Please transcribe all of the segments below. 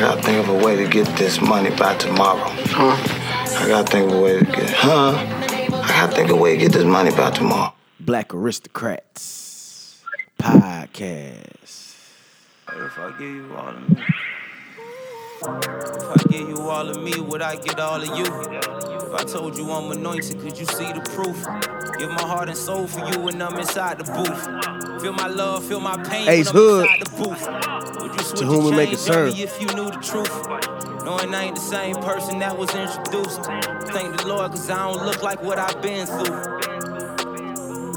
I gotta think of a way to get this money by tomorrow. Huh? I gotta think of a way to get, huh? I gotta think of a way to get this money by tomorrow. Black Aristocrats Podcast. If I give you all of me, if I give you all of me, would I get all of you? If I told you I'm anointed, could you see the proof? Give my heart and soul for you when I'm inside the booth. Feel my love, feel my pain Ace when I'm Hood. inside the booth. Would you switch whom your it may change concern. on me If you knew the truth, knowing I ain't the same person that was introduced. Thank the Lord, cause I don't look like what I've been through.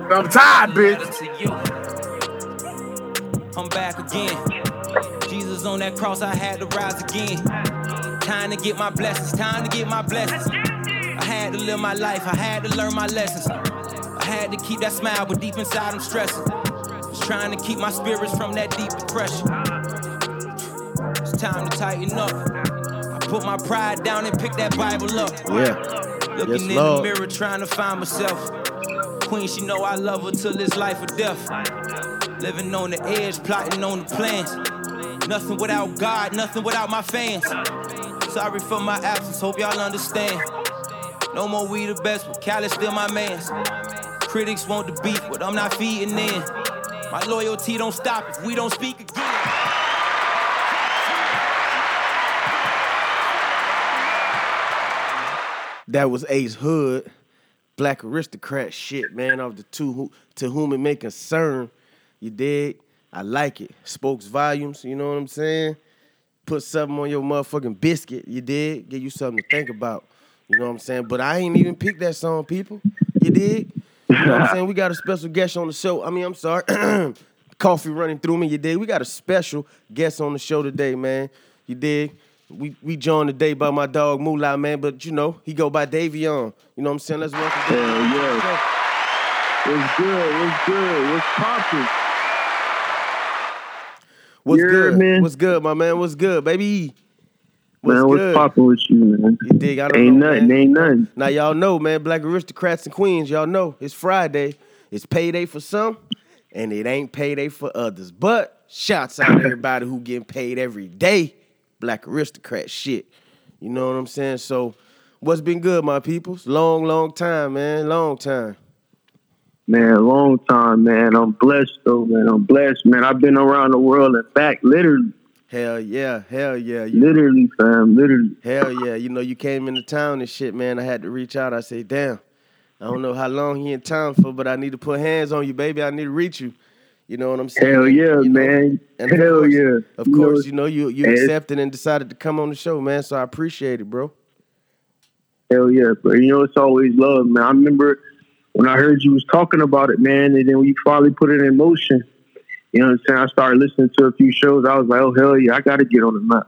I'm tired, bitch. I'm back again. Jesus on that cross, I had to rise again. Time to get my blessings, time to get my blessings. I had to live my life, I had to learn my lessons. I had to keep that smile, but deep inside I'm stressing. Just trying to keep my spirits from that deep depression. It's time to tighten up. I put my pride down and pick that Bible up. Yeah. Looking Yes, in Lord. the mirror, trying to find myself. Queen, she know I love her till it's life or death. Living on the edge, plotting on the plans. Nothing without God, nothing without my fans. Sorry for my absence, hope y'all understand. No more we the best, but Khaled still my mans. Critics want the beef, but I'm not feeding in. My loyalty don't stop if we don't speak again. That was Ace Hood, Black Aristocrat shit, man, of the two who, to whom it may concern. You dig? I like it. Spokes volumes, you know what I'm saying? Put something on your motherfucking biscuit, you dig? Give you something to think about. You know what I'm saying? But I ain't even picked that song, people. You dig? You know what I'm saying? We got a special guest on the show. I mean, I'm sorry. Coffee running through me, you dig? We got a special guest on the show today, man. You dig? We we joined today by my dog Moolah, man, but you know, he go by Davion. You know what I'm saying? Let's welcome Hell Davion. yeah. What's good? What's good? What's poppin'? What's Yeah, good? man. What's good, my man? What's good, baby? What's man, what's good? poppin' with you, man? You dig? I don't Ain't know, nothing, man. ain't nothing. Now y'all know, man, black aristocrats and queens, y'all know it's Friday. It's payday for some, and it ain't payday for others. But shouts out to everybody who getting paid every day. Black aristocrat shit. You know what I'm saying? So what's been good, my peoples? Long, long time, man. Long time. Man, long time, man. I'm blessed though, man. I'm blessed, man. I've been around the world and back, literally, Hell yeah, hell yeah. You literally, fam, literally. Hell yeah. You know, you came into town and shit, man. I had to reach out. I say, damn, I don't know how long he in town for, but I need to put hands on you, baby. I need to reach you. You know what I'm saying? Hell yeah, You know, man. Hell course- yeah. Of You course, know, you know, you you accepted and decided to come on the show, man. So I appreciate it, bro. Hell yeah, but you know it's always love, man. I remember when I heard you was talking about it, man, and then when you finally put it in motion, you know what I'm saying? I started listening to a few shows. I was like, oh hell yeah, I got to get on the map.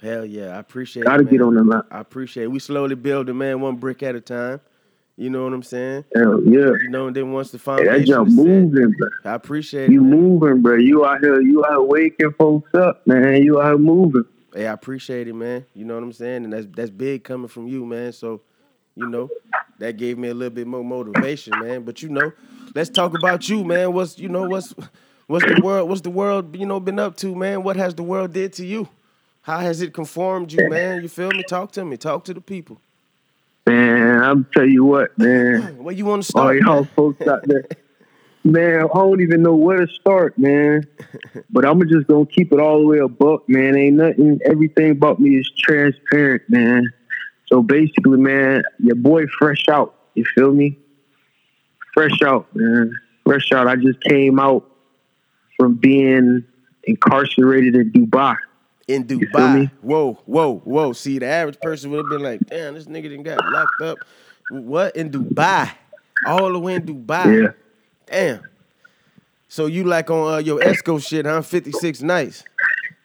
Hell yeah, I appreciate Got to it. get on the map. I appreciate it. We slowly build building, man, one brick at a time. You know what I'm saying? Hell yeah. You know, and then once the Hey, foundation that jump is set, moving, bro. I appreciate You it. man. moving, bro. You out here, you out waking folks up, man. You out moving. Hey, I appreciate it, man. You know what I'm saying? And that's that's big coming from you, man. So, you know, that gave me a little bit more motivation, man. But you know, let's talk about you, man. What's you know, what's what's the world what's the world, you know, been up to, man? What has the world did to you? How has it conformed you, man? You feel me? Talk to me. Talk to the people. Man, I'm tell you what, man. Where you want to start? All y'all man? folks out there. Man, I don't even know where to start, man. But I'm just gonna keep it all the way a buck, man. Ain't nothing. Everything about me is transparent, man. So basically, man, your boy fresh out. You feel me? Fresh out, man. Fresh out. I just came out from being incarcerated in Dubai. in Dubai. Whoa, whoa, whoa. See, the average person would have been like, damn, this nigga didn't got locked up. What? In Dubai. All the way in Dubai. Yeah. Damn. So you like on uh, your Esco shit, huh? 56 nights.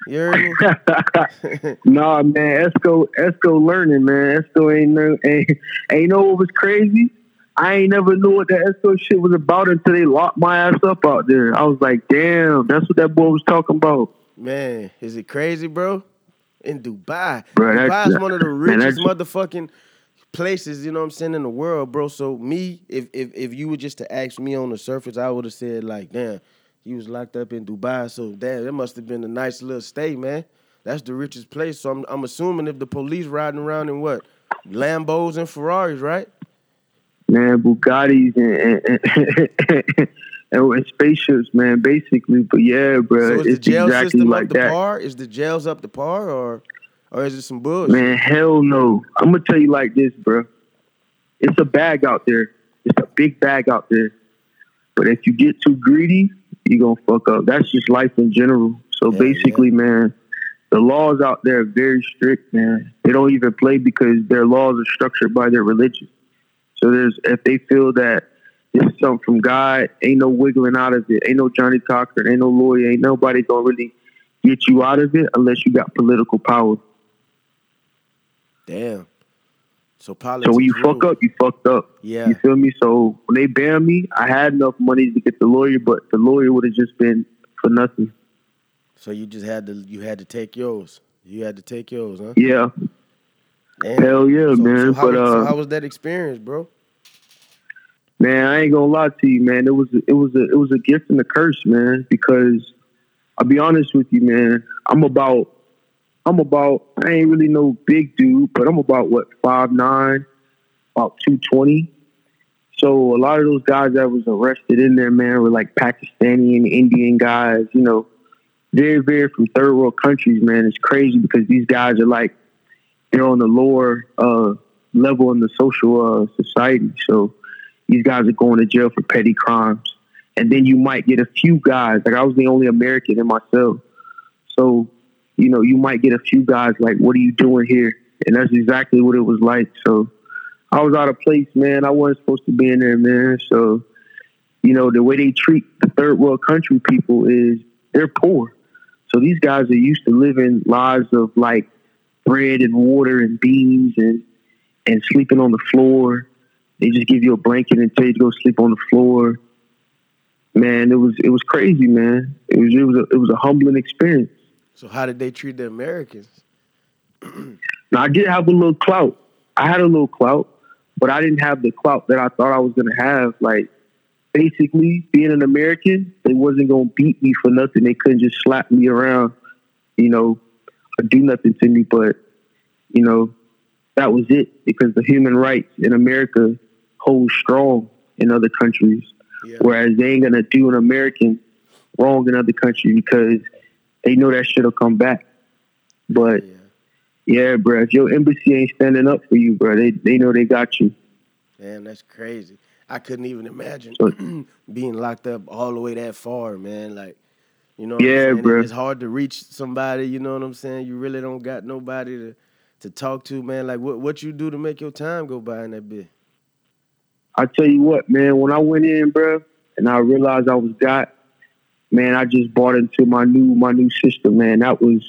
You heard me? nah, man, Esco, Esco learning, man. Esco ain't no, ain't, ain't know what was crazy. I ain't never knew what that Esco shit was about until they locked my ass up out there. I was like, damn, that's what that boy was talking about. Man, is it crazy, bro? In Dubai. Bro, Dubai is one of the richest that's- motherfucking places, you know what I'm saying, in the world, bro. So me, if if if you were just to ask me on the surface, I would have said like, damn, you was locked up in Dubai, so damn, that must have been a nice little stay, man. That's the richest place. So I'm I'm assuming if the police riding around in what Lambos and Ferraris, right? Man, Bugattis and and, and, and spaceships, man, basically. But yeah, bro, So is the it's jail exactly system like up to that. par? Is the jails up to par, or or is it some bullshit? Man, hell no. I'm gonna tell you like this, bro. It's a bag out there. It's a big bag out there. But if you get too greedy, you gonna fuck up. That's just life in general. So Yeah, basically, man, the laws out there are very strict, man. They don't even play because their laws are structured by their religion. So there's if they feel that this is something from God, ain't no wiggling out of it. Ain't no Johnnie Cochran, ain't no lawyer, ain't nobody gonna really get you out of it unless you got political power. Damn. So politics. So when you fuck up, you fucked up. Yeah. You feel me? So when they banned me, I had enough money to get the lawyer, but the lawyer would have just been for nothing. So you just had to you had to take yours. You had to take yours, huh? Yeah. Damn. Hell yeah, So- man. So how, but so uh how was that experience, bro? man, I ain't gonna lie to you, man. It was it was a it was a gift and a curse, man, because I'll be honest with you, man. I'm about I'm about I ain't really no big dude, but I'm about what, five nine, about two twenty. So a lot of those guys that was arrested in there, man, were like Pakistani and Indian guys, you know, very, very from third world countries, man. It's crazy because these guys are like they're on the lower uh, level in the social uh, society. So these guys are going to jail for petty crimes. And then you might get a few guys, like I was the only American in my cell. So, you know, you might get a few guys like, what are you doing here? And that's exactly what it was like. So I was out of place, man. I wasn't supposed to be in there, man. So, you know, the way they treat the third world country people is they're poor. So these guys are used to living lives of like bread and water and beans and and sleeping on the floor. They just give you a blanket and tell you to go sleep on the floor. Man, it was it was crazy, man. It was it was a, it was a humbling experience. So how did they treat the Americans? Now I did have a little clout. I had a little clout, but I didn't have the clout that I thought I was gonna have. Like basically being an American, they wasn't gonna beat me for nothing. They couldn't just slap me around, you know, or do nothing to me. But, you know, that was it because the human rights in America hold strong in other countries. Yeah. Whereas they ain't gonna do an American wrong in other countries because they know that shit'll come back. But Yeah. yeah, bro. If your embassy ain't standing up for you, bro, they they know they got you. Man, that's crazy. I couldn't even imagine being locked up all the way that far, man. Like, you know, what Yeah, I'm saying? bro. It's hard to reach somebody. You know what I'm saying? You really don't got nobody to to talk to, man. Like, what what you do to make your time go by in that bit? I tell you what, man. When I went in, bro, and I realized I was got, man, I just bought into my new my new system, man. That was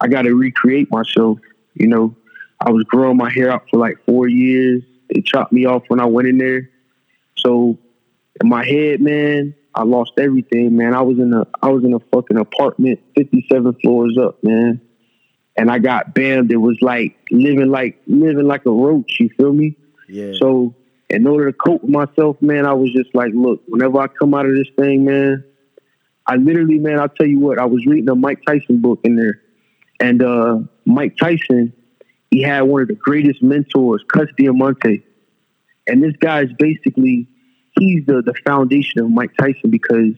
I got to recreate myself. You know, I was growing my hair out for like four years. They chopped me off when I went in there. So in my head, man, I lost everything, man. I was in a I was in a fucking apartment, fifty seven floors up, man. And I got bammed. It was like living like living like a roach. You feel me? Yeah. So in order to cope with myself, man, I was just like, look, whenever I come out of this thing, man, I literally, man, I'll tell you what, I was reading a Mike Tyson book in there. And uh, Mike Tyson, he had one of the greatest mentors, Cus Diamante. And this guy is basically, he's the, the foundation of Mike Tyson because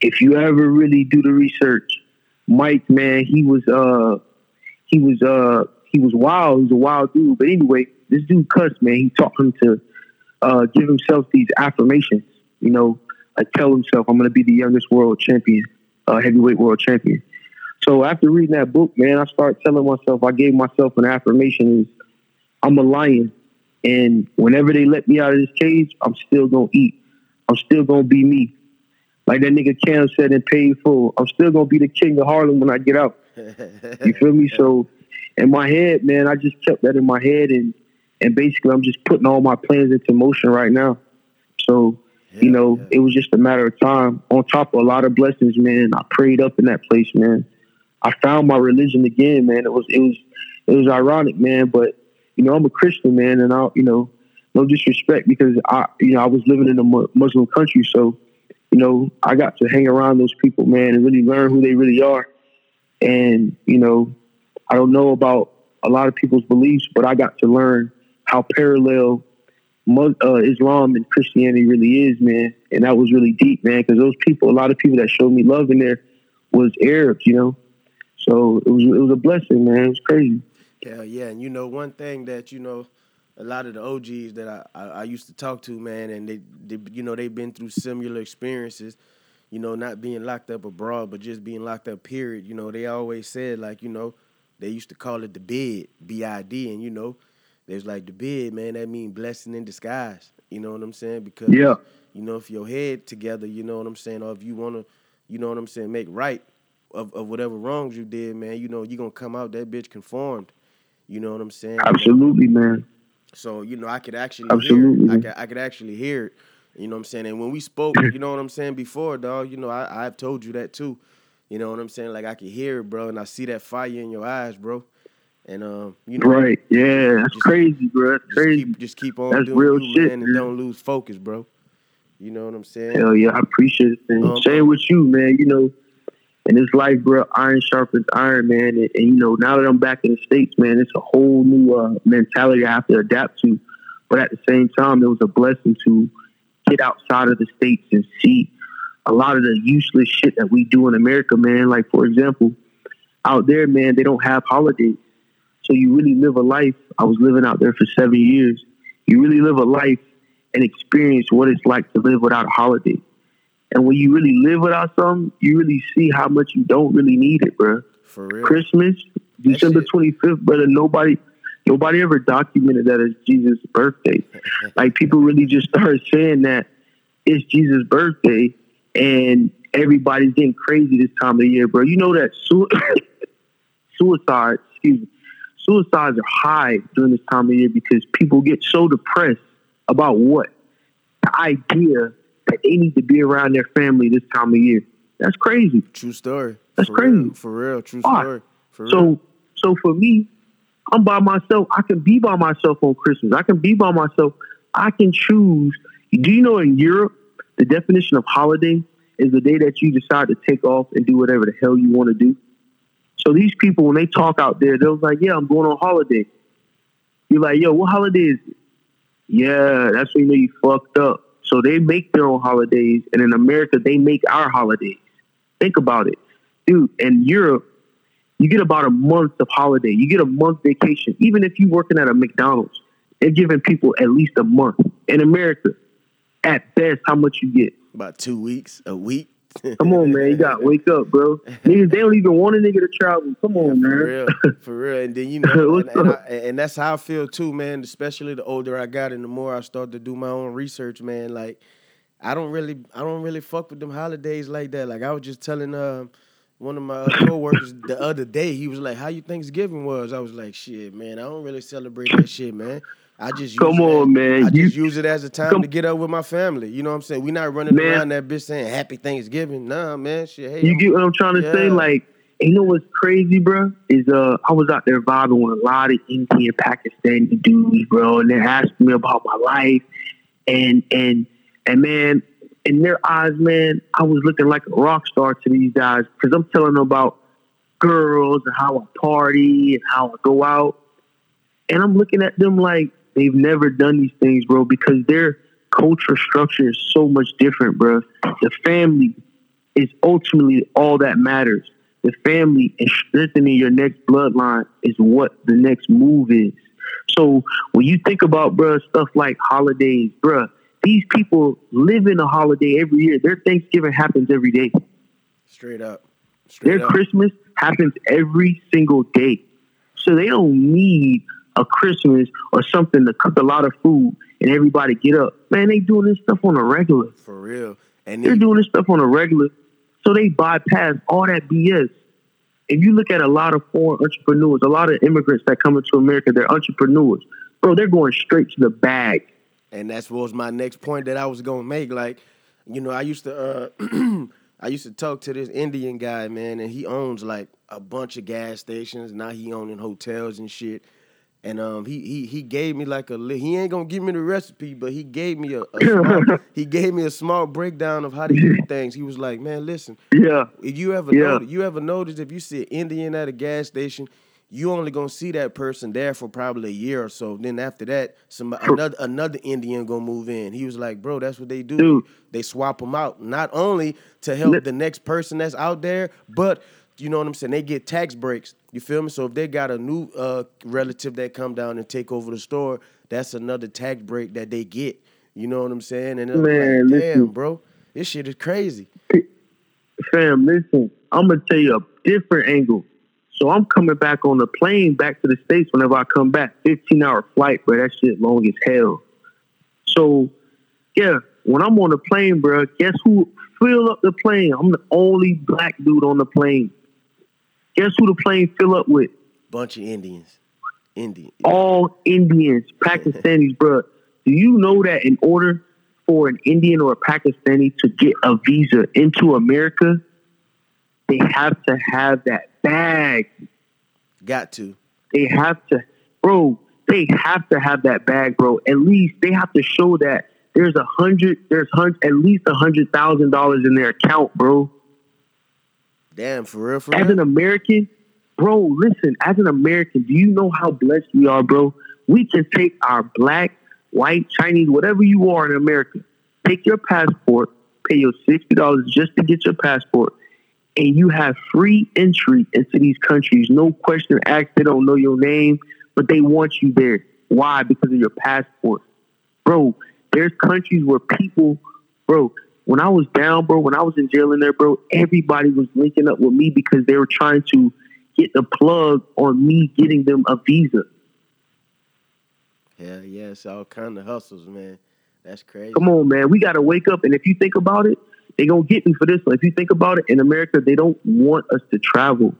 if you ever really do the research, Mike, man, he was uh he was uh he was wild, he was a wild dude. But anyway, this dude Cus, man, he taught him to uh give himself these affirmations, you know, like tell himself I'm gonna be the youngest world champion, uh heavyweight world champion. So after reading that book, man, I started telling myself, I gave myself an affirmation is I'm a lion. And whenever they let me out of this cage, I'm still gonna eat. I'm still gonna be me. Like that nigga Cam said in Paid Full, I'm still gonna be the king of Harlem when I get out. You feel me? So in my head, man, I just kept that in my head and and basically I'm just putting all my plans into motion right now. So, you know, it was just a matter of time. On top of a lot of blessings, man, I prayed up in that place, man. I found my religion again, man. It was it was it was ironic, man, but you know, I'm a Christian, man, and I, you know, no disrespect because I, you know, I was living in a Muslim country, so you know, I got to hang around those people, man, and really learn who they really are. And you know, I don't know about a lot of people's beliefs, but I got to learn how parallel uh, Islam and Christianity really is, man. And that was really deep, man, because those people, a lot of people that showed me love in there was Arabs, you know. So it was it was a blessing, man. It was crazy. Yeah, yeah, and you know one thing that you know, a lot of the OGs that I, I, I used to talk to, man, and they, they you know they've been through similar experiences, you know, not being locked up abroad, but just being locked up. Period. You know, they always said like you know, they used to call it the bid, B I D, and you know, there's like the bid, man. That mean blessing in disguise. You know what I'm saying? Because yeah. you know, if your head together, you know what I'm saying, or if you wanna, you know what I'm saying, make right of, of whatever wrongs you did, man, you know, you're gonna come out that bitch conformed. You know what I'm saying? Absolutely, man. So, you know, I could actually Absolutely. hear it. I could I could actually hear it. You know what I'm saying? And when we spoke, you know what I'm saying, before, dog, you know, I, I've told you that too. You know what I'm saying? Like I can hear it, bro, and I see that fire in your eyes, bro. And um, you know, right? Yeah, that's just, crazy, bro. That's just crazy. Keep, just keep on that's doing real you, shit, man, and don't lose focus, bro. You know what I'm saying? Hell yeah, I appreciate it. Man. Um, Same with you, man. You know, in this life, bro, iron sharpens iron, man. And, and, you know, now that I'm back in the States, man, it's a whole new uh, mentality I have to adapt to. But at the same time, it was a blessing to get outside of the States and see a lot of the useless shit that we do in America, man. Like, for example, out there, man, they don't have holidays. So you really live a life. I was living out there for seven years. You really live a life and experience what it's like to live without a holiday. And when you really live without something, you really see how much you don't really need it, bro. For real. Christmas, December twenty fifth, brother. Nobody, nobody ever documented that as Jesus' birthday. like people really just started saying that it's Jesus' birthday, and everybody's getting crazy this time of year, bro. You know that su- suicide, excuse me, suicides are high during this time of year because people get so depressed about what the idea that they need to be around their family this time of year. That's crazy. True story. That's for crazy. Real. For real. True story. For real. So, so for me, I'm by myself. I can be by myself on Christmas. I can be by myself. I can choose. Do you know in Europe, the definition of holiday is the day that you decide to take off and do whatever the hell you want to do. So these people, when they talk out there, they're like, "Yeah, I'm going on holiday." You're like, "Yo, what holiday is it?" Yeah, that's when you know you fucked up. So they make their own holidays, and in America, they make our holidays. Think about it, dude. In Europe, you get about a month of holiday. You get a month vacation. Even if you're working at a McDonald's, they're giving people at least a month. In America, at best, how much you get? About two weeks, a week. Come on, man. You gotta wake up, bro. Niggas, they don't even want a nigga to travel. Come on, For man. real, for real. And then you know, and, and, I, and that's how I feel too, man. Especially the older I got and the more I start to do my own research, man. Like I don't really, I don't really fuck with them holidays like that. Like I was just telling um one of my uh, coworkers the other day, he was like, "How you Thanksgiving was?" I was like, "Shit, man, I don't really celebrate that shit, man. I just use Come it on, as, man. I just You- use it as a time come- to get up with my family. You know what I'm saying? We're not running Man. around that bitch saying Happy Thanksgiving. Nah, man. Shit, hey, You I'm- get what I'm trying to say? Like, you know what's crazy, bro? Is uh, I was out there vibing with a lot of Indian, Pakistani dudes, bro, and they're asking me about my life, and and and man, in their eyes, man, I was looking like a rock star to these guys because I'm telling them about girls and how I party and how I go out, and I'm looking at them like they've never done these things, bro, because their culture structure is so much different, bro. The family is ultimately all that matters. The family and strengthening your next bloodline is what the next move is. So when you think about bro, stuff like holidays, bro, these people live in a holiday every year. Their Thanksgiving happens every day. straight up, straight Their up. Christmas happens every single day. So they don't need a Christmas or something to cook a lot of food and everybody get up. Man, they doing this stuff on a regular. For real. And They're then, doing this stuff on a regular, so they bypass all that BS. If you look at a lot of foreign entrepreneurs, a lot of immigrants that come into America, they're entrepreneurs. Bro, they're going straight to the bag. and that's what was my next point that I was gonna make. Like, you know, I used to uh I used to talk to this Indian guy, man, and he owns like a bunch of gas stations. Now he owning hotels and shit. And um, he he he gave me like a he ain't gonna give me the recipe, but he gave me a, a small, he gave me a small breakdown of how to do things. He was like, man, listen, Yeah. if you ever Yeah. notice, you ever notice if you see an Indian at a gas station, you only gonna see that person there for probably a year or so. Then after that, some another another Indian gonna move in. He was like, bro, that's what they do. Dude. They swap them out, not only to help the next person that's out there, but you know what I'm saying. They get tax breaks. You feel me? So if they got a new uh, relative that come down and take over the store, that's another tax break that they get. You know what I'm saying? And Man, like, damn, listen. bro, this shit is crazy. Fam, listen, I'm gonna tell you a different angle. So I'm coming back on the plane back to the States whenever I come back. 15 hour flight, bro. That shit long as hell. So yeah, when I'm on the plane, bro, guess who fill up the plane? I'm the only black dude on the plane. Guess who the plane fill up with? Bunch of Indians, Indian. All Indians, Pakistanis, bro. Do you know that in order for an Indian or a Pakistani to get a visa into America, they have to have that bag. Got to. They have to, bro. They have to have that bag, bro. At least they have to show that there's a hundred, there's hun- at least a hundred thousand dollars in their account, bro. Damn, for real, for As real. an American, bro, listen, as an American, do you know how blessed we are, bro? We can take our black, white, Chinese, whatever you are in America, take your passport, pay your $60 just to get your passport, and you have free entry into these countries. No question asked. They don't know your name, but they want you there. Why? Because of your passport. Bro, there's countries where people, bro, when I was down, bro, when I was in jail in there, bro, everybody was linking up with me because they were trying to get the plug on me getting them a visa. Hell yeah, it's all kind of hustles, man. That's crazy. Come on, man. We got to wake up. And if you think about it, they going to get me for this one. If you think about it, in America, they don't want us to travel.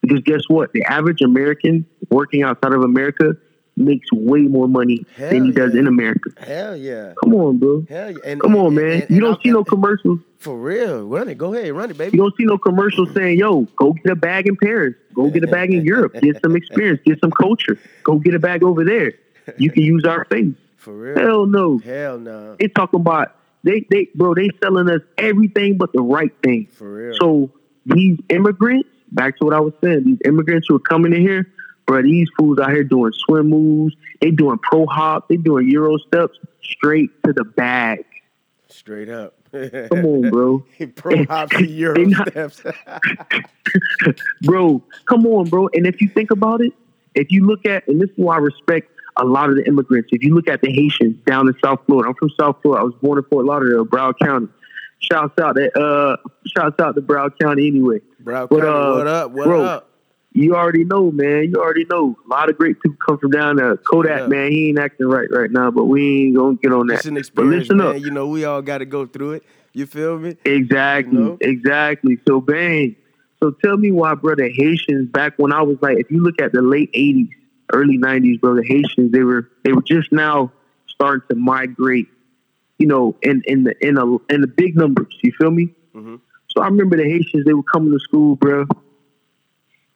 Because guess what? The average American working outside of America makes way more money than Hell he does yeah. in America. Hell yeah. Come on, bro. Hell yeah. And, Come on, and- man. and- you don't see no commercials. For real. Run it. Go ahead. Run it, baby. You don't see no commercials saying, yo, go get a bag in Paris. Go get a bag in Europe. Get some experience. Get some culture. Go get a bag over there. You can use our face. For real. Hell no. Hell no. They talking about they they bro, they selling us everything but the right thing. For real. So these immigrants, back to what I was saying, these immigrants who are coming in here, bro, these fools out here doing swim moves, they doing pro hop, they doing euro steps straight to the bag. Straight up. Come on, bro. Pro hops and Euro not- steps. bro, come on, bro. And if you think about it, if you look at, and this is why I respect a lot of the immigrants. If you look at the Haitians down in South Florida, I'm from South Florida. I was born in Fort Lauderdale, Broward County. Shouts out to uh, shouts out to Broward County anyway. Bro, But, County, uh, what up? What bro, up? You already know, man. You already know. A lot of great people come from down there. Kodak, Yeah. man, he ain't acting right right now, but we ain't gonna get on that. It's an but listen man. up. You know, we all got to go through it. You feel me? Exactly, You know? exactly. So bang. So tell me why, brother, Haitians back when I was like, if you look at the late '80s, early '90s, brother, Haitians they were they were just now starting to migrate, you know, in in the in a in the big numbers. You feel me? Mhm. So I remember the Haitians they were coming to school, bro,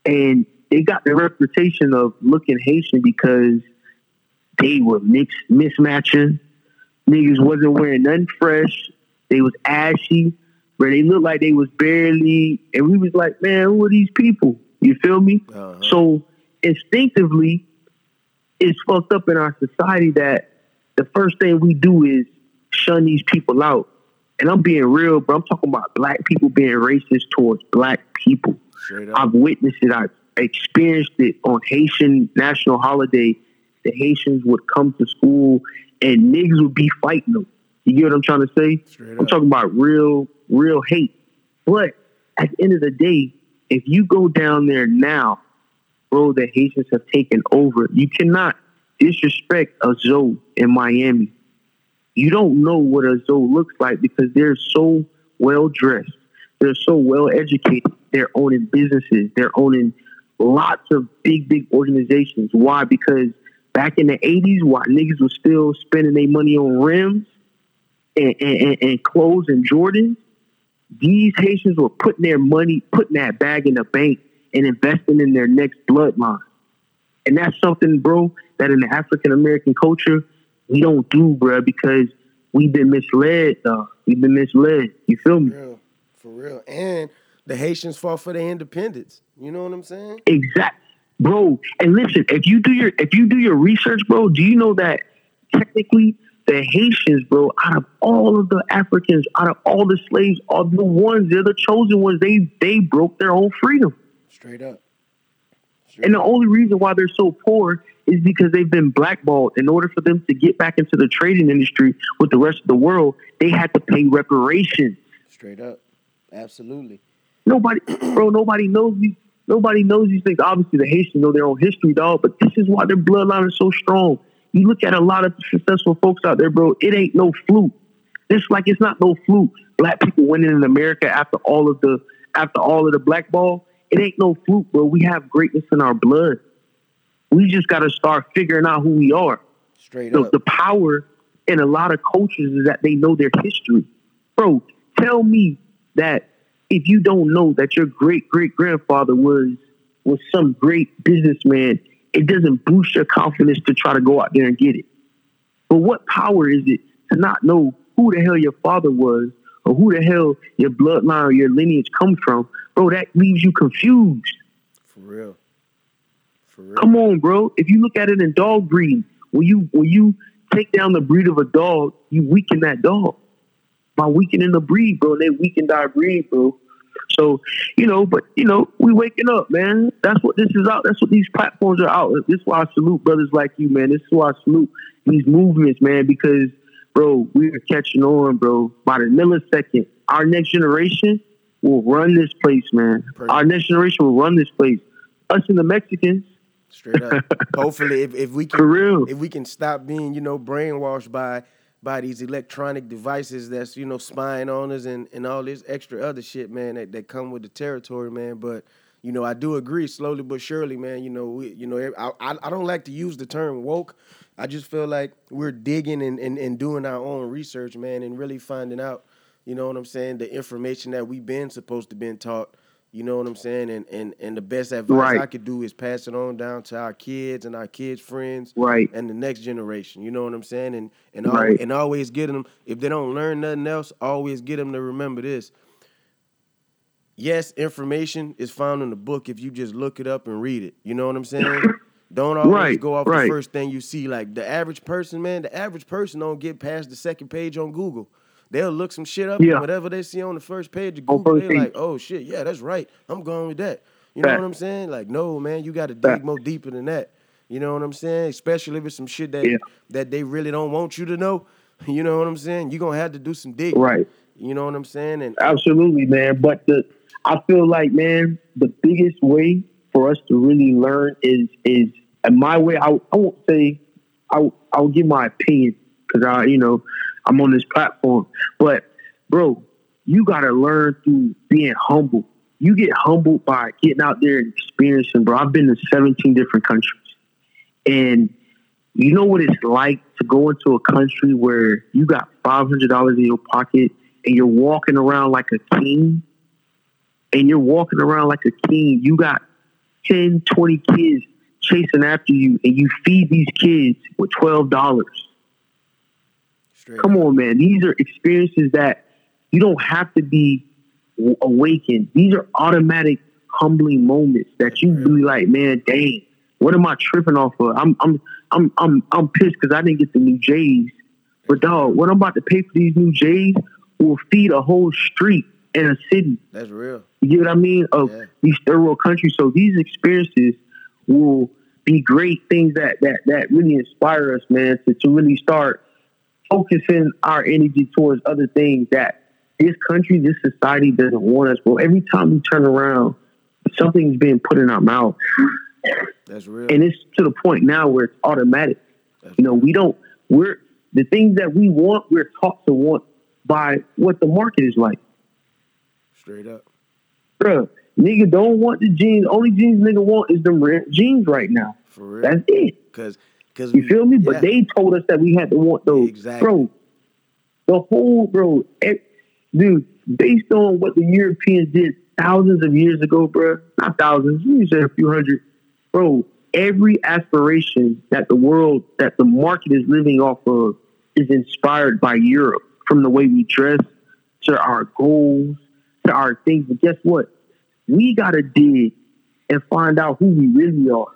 and they got the reputation of looking Haitian because they were mixed mismatching. Niggas wasn't wearing nothing fresh. They was ashy, where they looked like they was barely. And we was like, man, who are these people? You feel me? Uh-huh. So instinctively, it's fucked up in our society that the first thing we do is shun these people out. And I'm being real, but I'm talking about black people being racist towards black people. I've witnessed it. I've experienced it on Haitian national holiday. The Haitians would come to school and niggas would be fighting them. You get what I'm trying to say? Straight I'm up. talking about real, real hate. But at the end of the day, if you go down there now, bro, the Haitians have taken over. You cannot disrespect a Zoe in Miami. You don't know what a Zoe looks like because they're so well dressed. They're so well educated. They're owning businesses. They're owning lots of big, big organizations. Why? Because back in the 80s, while niggas was still spending their money on rims and, and, and, clothes and Jordans, these Haitians were putting their money, putting that bag in the bank and investing in their next bloodline. And that's something, bro, that in the African American culture, we don't do, bro, because we've been misled, dog. We've been misled. You feel me? Real. For real. And the Haitians fought for their independence. You know what I'm saying? Exact. bro. And listen, if you do your if you do your research, bro, do you know that technically the Haitians, bro, out of all of the Africans, out of all the slaves, are the ones they're the chosen ones. They they broke their own freedom. Straight up. And the only reason why they're so poor is because they've been blackballed. In order for them to get back into the trading industry with the rest of the world, they had to pay reparations. Straight up. Absolutely. Nobody, bro, nobody knows these. Nobody knows these things. Obviously, the Haitians know their own history, dog. But this is why their bloodline is so strong. You look at a lot of successful folks out there, bro. It ain't no fluke. It's like it's not no fluke. Black people winning in America after all of the after all of the black ball. It ain't no fluke, bro. We have greatness in our blood. We just got to start figuring out who we are. Straight up. the power in a lot of cultures is that they know their history. Bro, tell me that if you don't know that your great great grandfather was was some great businessman, it doesn't boost your confidence to try to go out there and get it. But what power is it to not know who the hell your father was or who the hell your bloodline or your lineage comes from? Bro, that leaves you confused. For real. For real. Come on, bro. If you look at it in dog breeding, when you when you take down the breed of a dog, you weaken that dog. By weakening the breed, bro, they weakened our breed, bro. So, you know, but you know, we waking up, man. That's what this is out. That's what these platforms are out. This is why I salute brothers like you, man. This is why I salute these movements, man, because bro, we are catching on, bro. By the millisecond, our next generation will run this place, man. Perfect. Our next generation will run this place. Us and the Mexicans, Straight up. Hopefully, if, if we can, if we can stop being, you know, brainwashed by by these electronic devices that's you know spying on us and, and all this extra other shit, man, that, that come with the territory, man. But you know, I do agree, slowly but surely, man. You know, we, you know, I, I don't like to use the term woke. I just feel like we're digging and, and, and doing our own research, man, and really finding out, you know what I'm saying, the information that we've been supposed to been taught. You know what I'm saying? And and and the best advice Right. I could do is pass it on down to our kids and our kids' friends Right. and the next generation. You know what I'm saying? And and Right. always, and always get them if they don't learn nothing else, always get them to remember this. Yes, information is found in the book if you just look it up and read it. You know what I'm saying? Don't always Right, go off right. the first thing you see. Like the average person, man, the average person don't get past the second page on Google. They'll look some shit up, Yeah. and whatever they see on the first page of Google, they're like, "Oh shit, yeah, that's right. I'm going with that." You know what I'm saying? Like, no, man, you got to dig Fact. more deeper than that. You know what I'm saying? Especially if it's some shit that Yeah. that they really don't want you to know. You know what I'm saying? You're gonna have to do some digging. Right. You know what I'm saying? And Absolutely, man. But the I feel like, man, the biggest way for us to really learn is is and my way. I, I won't say I I will give my opinion because I you know I'm on this platform. But bro, you gotta learn through being humble. You get humbled by getting out there and experiencing, bro. I've been to 17 different countries, and you know what it's like to go into a country where you got five hundred dollars in your pocket and you're walking around like a king. And you're walking around like a king. You got 10, 20 kids chasing after you, and you feed these kids with twelve dollars. Straight Come on, man. These are experiences that you don't have to be w- awakened. These are automatic, humbling moments that you be like, man, dang, what am I tripping off of? I'm, I'm, I'm, I'm, I'm pissed because I didn't get the new J's. But dog, what I'm about to pay for these new J's will feed a whole street in a city. That's real. You get what I mean? Of Yeah. these third world countries. So these experiences will be great things that that that really inspire us, man, to, to really start focusing our energy towards other things that this country, this society doesn't want us. Bro, every time we turn around, something's being put in our mouth. That's real. And it's to the point now where it's automatic. That's You know, we don't we're the things that we want, we're taught to want by what the market is like. straight up. Bruh, nigga don't want the jeans. Only jeans nigga want is the red jeans right now. For real. That's it. Cause cause You we- feel me? yeah. But they told us that we had to want those. Exactly. Bro, the whole, bro, e- dude, based on what the Europeans did thousands of years ago, bro, not thousands, you said a few hundred, bro, every aspiration that the world, that the market is living off of is inspired by Europe from the way we dress to our goals to our things. But guess what? We got to dig and find out who we really are.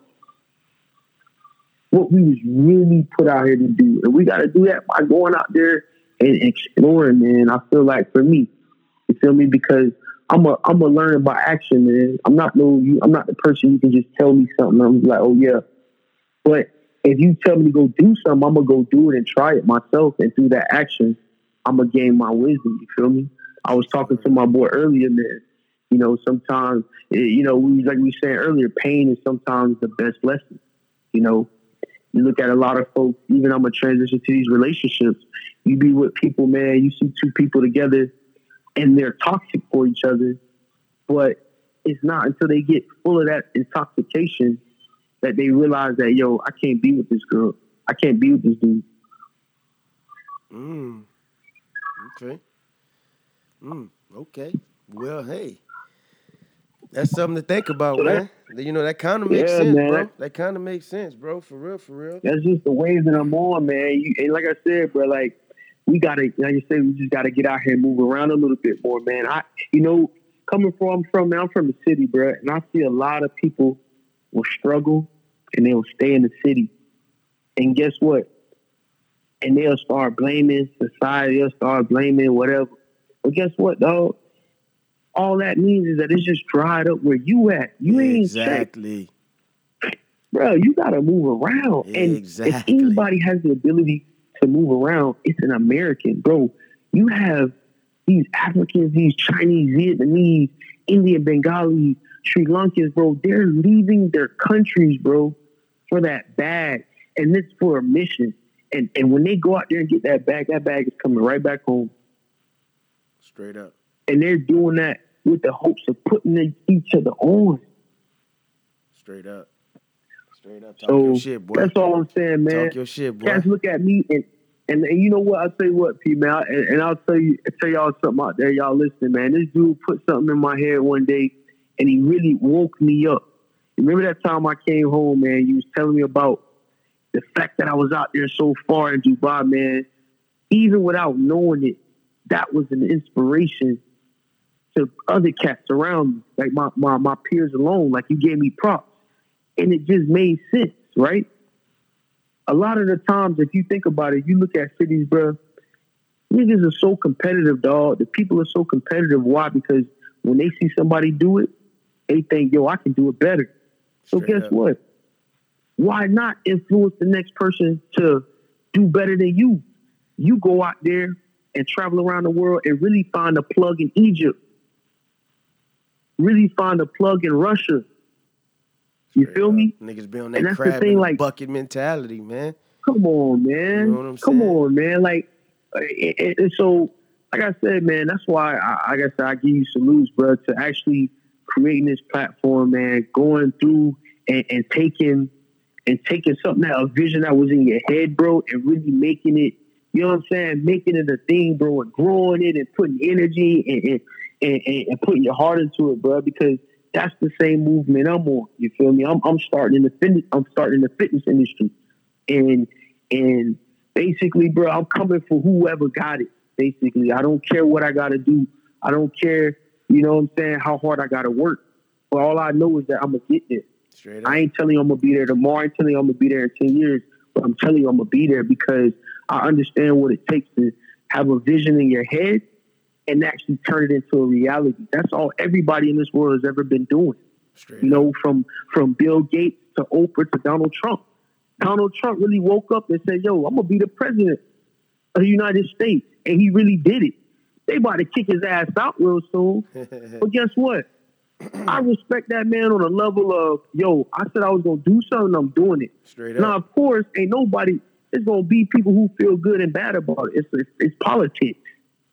What we was really put out here to do. And we got to do that by going out there and exploring, man. I feel like for me, you feel me? Because I'm a I'm a learner by action, man. I'm not no I'm not the person you can just tell me something. I'm like, oh yeah. But if you tell me to go do something, I'm gonna go do it and try it myself. And through that action, I'm gonna gain my wisdom. You feel me? I was talking to my boy earlier, man. You know, sometimes eh, you know, we like we said earlier, pain is sometimes the best lesson. You know, you look at a lot of folks, even I'm a transition to these relationships. You be with people, man, you see two people together and they're toxic for each other, but it's not until they get full of that intoxication that they realize that, yo, I can't be with this girl. I can't be with this dude. Mm. Okay. Mm. Okay. Well, hey. That's something to think about, So man. You know that kind of makes Yeah, sense, man. bro. That kind of makes sense, bro. For real, for real. That's just the waves that I'm on, man. You, and like I said, bro, like we gotta, like you said, we just gotta get out here and move around a little bit more, man. I, you know, coming from, I'm from, man, I'm from the city, bro, and I see a lot of people will struggle and they'll stay in the city, and guess what? And they'll start blaming society. They'll start blaming whatever. But guess what, dog? All that means is that it's just dried up where you at. You ain't exactly. bro, you gotta move around. And if anybody has the ability to move around, it's an American, bro. You have these Africans, these Chinese, Vietnamese, Indian, Bengali, Sri Lankans, bro. They're leaving their countries, bro, for that bag, and it's for a mission. And and when they go out there and get that bag, that bag is coming right back home. Straight up. And they're doing that with the hopes of putting each other on. Straight up. Straight up. Talk So your shit, boy. that's all I'm saying, man. Talk your shit, boy. Cats look at me and and, and you know what? I'll tell you what, P man, and, and I'll tell you tell y'all something out there, y'all listening, man. This dude put something in my head one day and he really woke me up. Remember that time I came home, man, you was telling me about the fact that I was out there so far in Dubai, man. Even without knowing it, that was an inspiration to other cats around me, like my, my, my peers alone. Like you gave me props. And it just made sense, right? a lot of the times, if you think about it, you look at cities, bro. Niggas are so competitive, dog. The people are so competitive. Why? Because when they see somebody do it, they think, "Yo, I can do it better." So guess what? Why not influence the next person to do better than you? You go out there and travel around the world and really find a plug in Egypt. Really find a plug in Russia. You Straight feel me? Niggas be on And that that's the crab thing, like- bucket mentality, man. Come on, man. You know what I'm Come on, man. Like, uh, and, and so, like I said, man, that's why I, like I said, I give you salutes, bro, to actually creating this platform, man, going through and, and taking and taking something that a vision that was in your head, bro, and really making it, you know what I'm saying, making it a thing, bro, and growing it and putting energy and and, and, and, and putting your heart into it, bro, because that's the same movement I'm on. You feel me? I'm I'm starting in the fitness I'm starting in the fitness industry. And and basically, bro, I'm coming for whoever got it. Basically, I don't care what I got to do. I don't care, you know what I'm saying, how hard I got to work. But all I know is that I'm gonna get there. Straight up. I ain't telling you I'm gonna be there tomorrow. I ain't telling you I'm gonna be there in ten years. But I'm telling you I'm gonna be there because I understand what it takes to have a vision in your head and actually turn it into a reality. That's all everybody in this world has ever been doing Straight you know, from from Bill Gates to Oprah to Donald Trump. Donald Trump really woke up and said, "Yo, I'm gonna be the president of the United States," and he really did it. They about to kick his ass out real soon. But guess what? I respect that man on a level of, yo, I said I was gonna do something, I'm doing it. Straight up. Now, up. of course, ain't nobody. It's gonna be people who feel good and bad about it. It's it's, it's politics.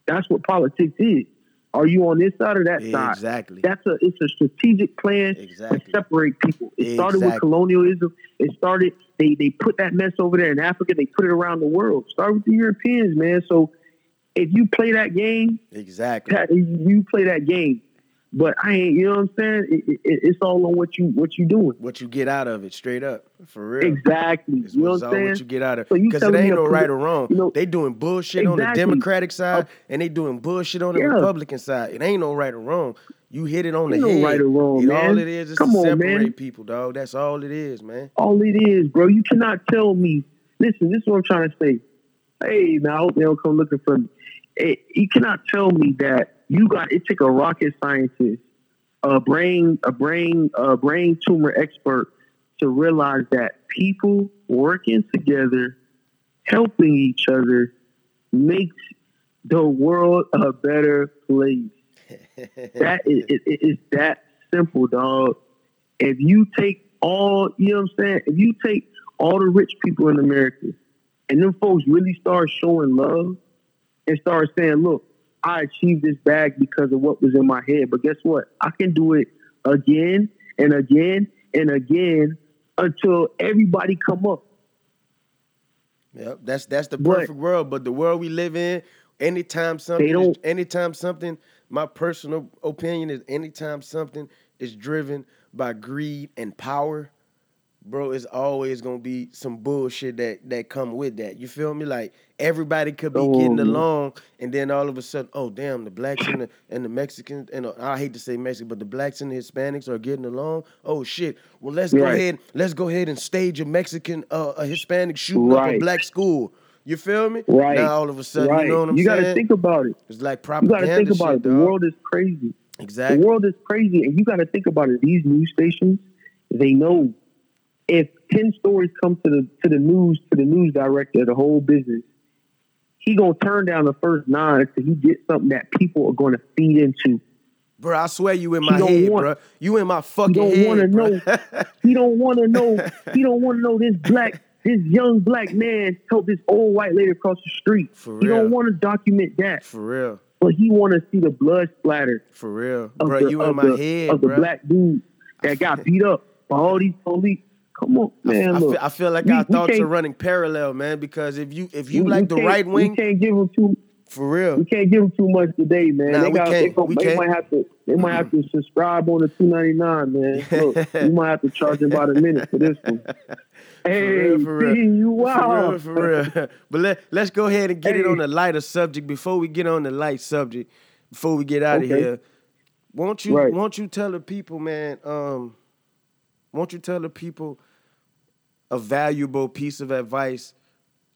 That's what politics is. Are you on this side or that side? Exactly. That's a it's a strategic plan Exactly. to separate people. It started with colonialism. It started they they put that mess over there in Africa. They put it around the world. Start with the Europeans, man. So if you play that game, Exactly. You play that game. But I ain't. You know what I'm saying? It, it, it's all on what you what you doing. What you get out of it, straight up, for real. Exactly. It's you know what all I'm saying? what you get out of So you because it telling ain't no right or wrong. you know- they doing bullshit on the Democratic side and they doing bullshit on the Yeah. Republican side. It ain't no right or wrong. You hit it on Ain't the no head. right or wrong, It- man. All it is is Come to on, separate man. people, dog. That's all it is, man. All it is, bro. You cannot tell me. Listen, this is what I'm trying to say. Hey, man, I hope they don't come looking for me. Hey, you cannot tell me that you got. It took a rocket scientist, a brain, a brain, a brain tumor expert to realize that people working together, helping each other, makes the world a better place. that is it, it, it's that simple, dog. If you take all, you know what I'm saying? If you take all the rich people in America and them folks really start showing love and start saying, look, I achieved this bag because of what was in my head. But guess what? I can do it again and again and again until everybody come up. Yep, that's that's the But- perfect world. But the world we live in, anytime something, is, anytime something, my personal opinion is, anytime something is driven by greed and power, bro, it's always gonna be some bullshit that that come with that. You feel me? Like everybody could be Oh, getting along, and then all of a sudden, oh damn, the blacks and the and the Mexicans, and uh, I hate to say Mexican, but the blacks and the Hispanics are getting along. Oh shit! Well, let's go ahead, let's go ahead and stage a Mexican, uh, a Hispanic shooting up a black school. You feel me? Right. Now all of a sudden, right. you know what I'm you saying? gotta think about it. it's like propaganda. You gotta think about shit, it. The dog. world is crazy. exactly. The world is crazy, and you got to think about it. These news stations, they know if ten stories come to the to the news to the news director, of the whole business, he gonna turn down the first nine until he gets something that people are going to feed into. Bro, I swear you in my don't head, want- bro. You in my fucking He don't want to bro. know. he don't want to know. He don't want to know this black. This young black man helped this old white lady across the street. For He don't want to document that, For real. but he want to see the blood splatter For real. Bro, the, you in my the, head, of the black dude that got beat up by all these police. Come on, man. I, look, feel, I feel like we- our thoughts are running parallel, man. Because if you if you we- like the right wing, we can't give them too. for real, We can't give them too much today, man. Nah, they we got. They, they might have to. They might have to subscribe on the two ninety nine, man. Look, you might have to charge them about a minute for this one. Hey, real, for real. you wow. For real, for real. But let, let's go ahead and get it on the lighter subject before we get on the light subject, before we get out of here. Won't you Right. won't you tell the people, man, um, won't you tell the people a valuable piece of advice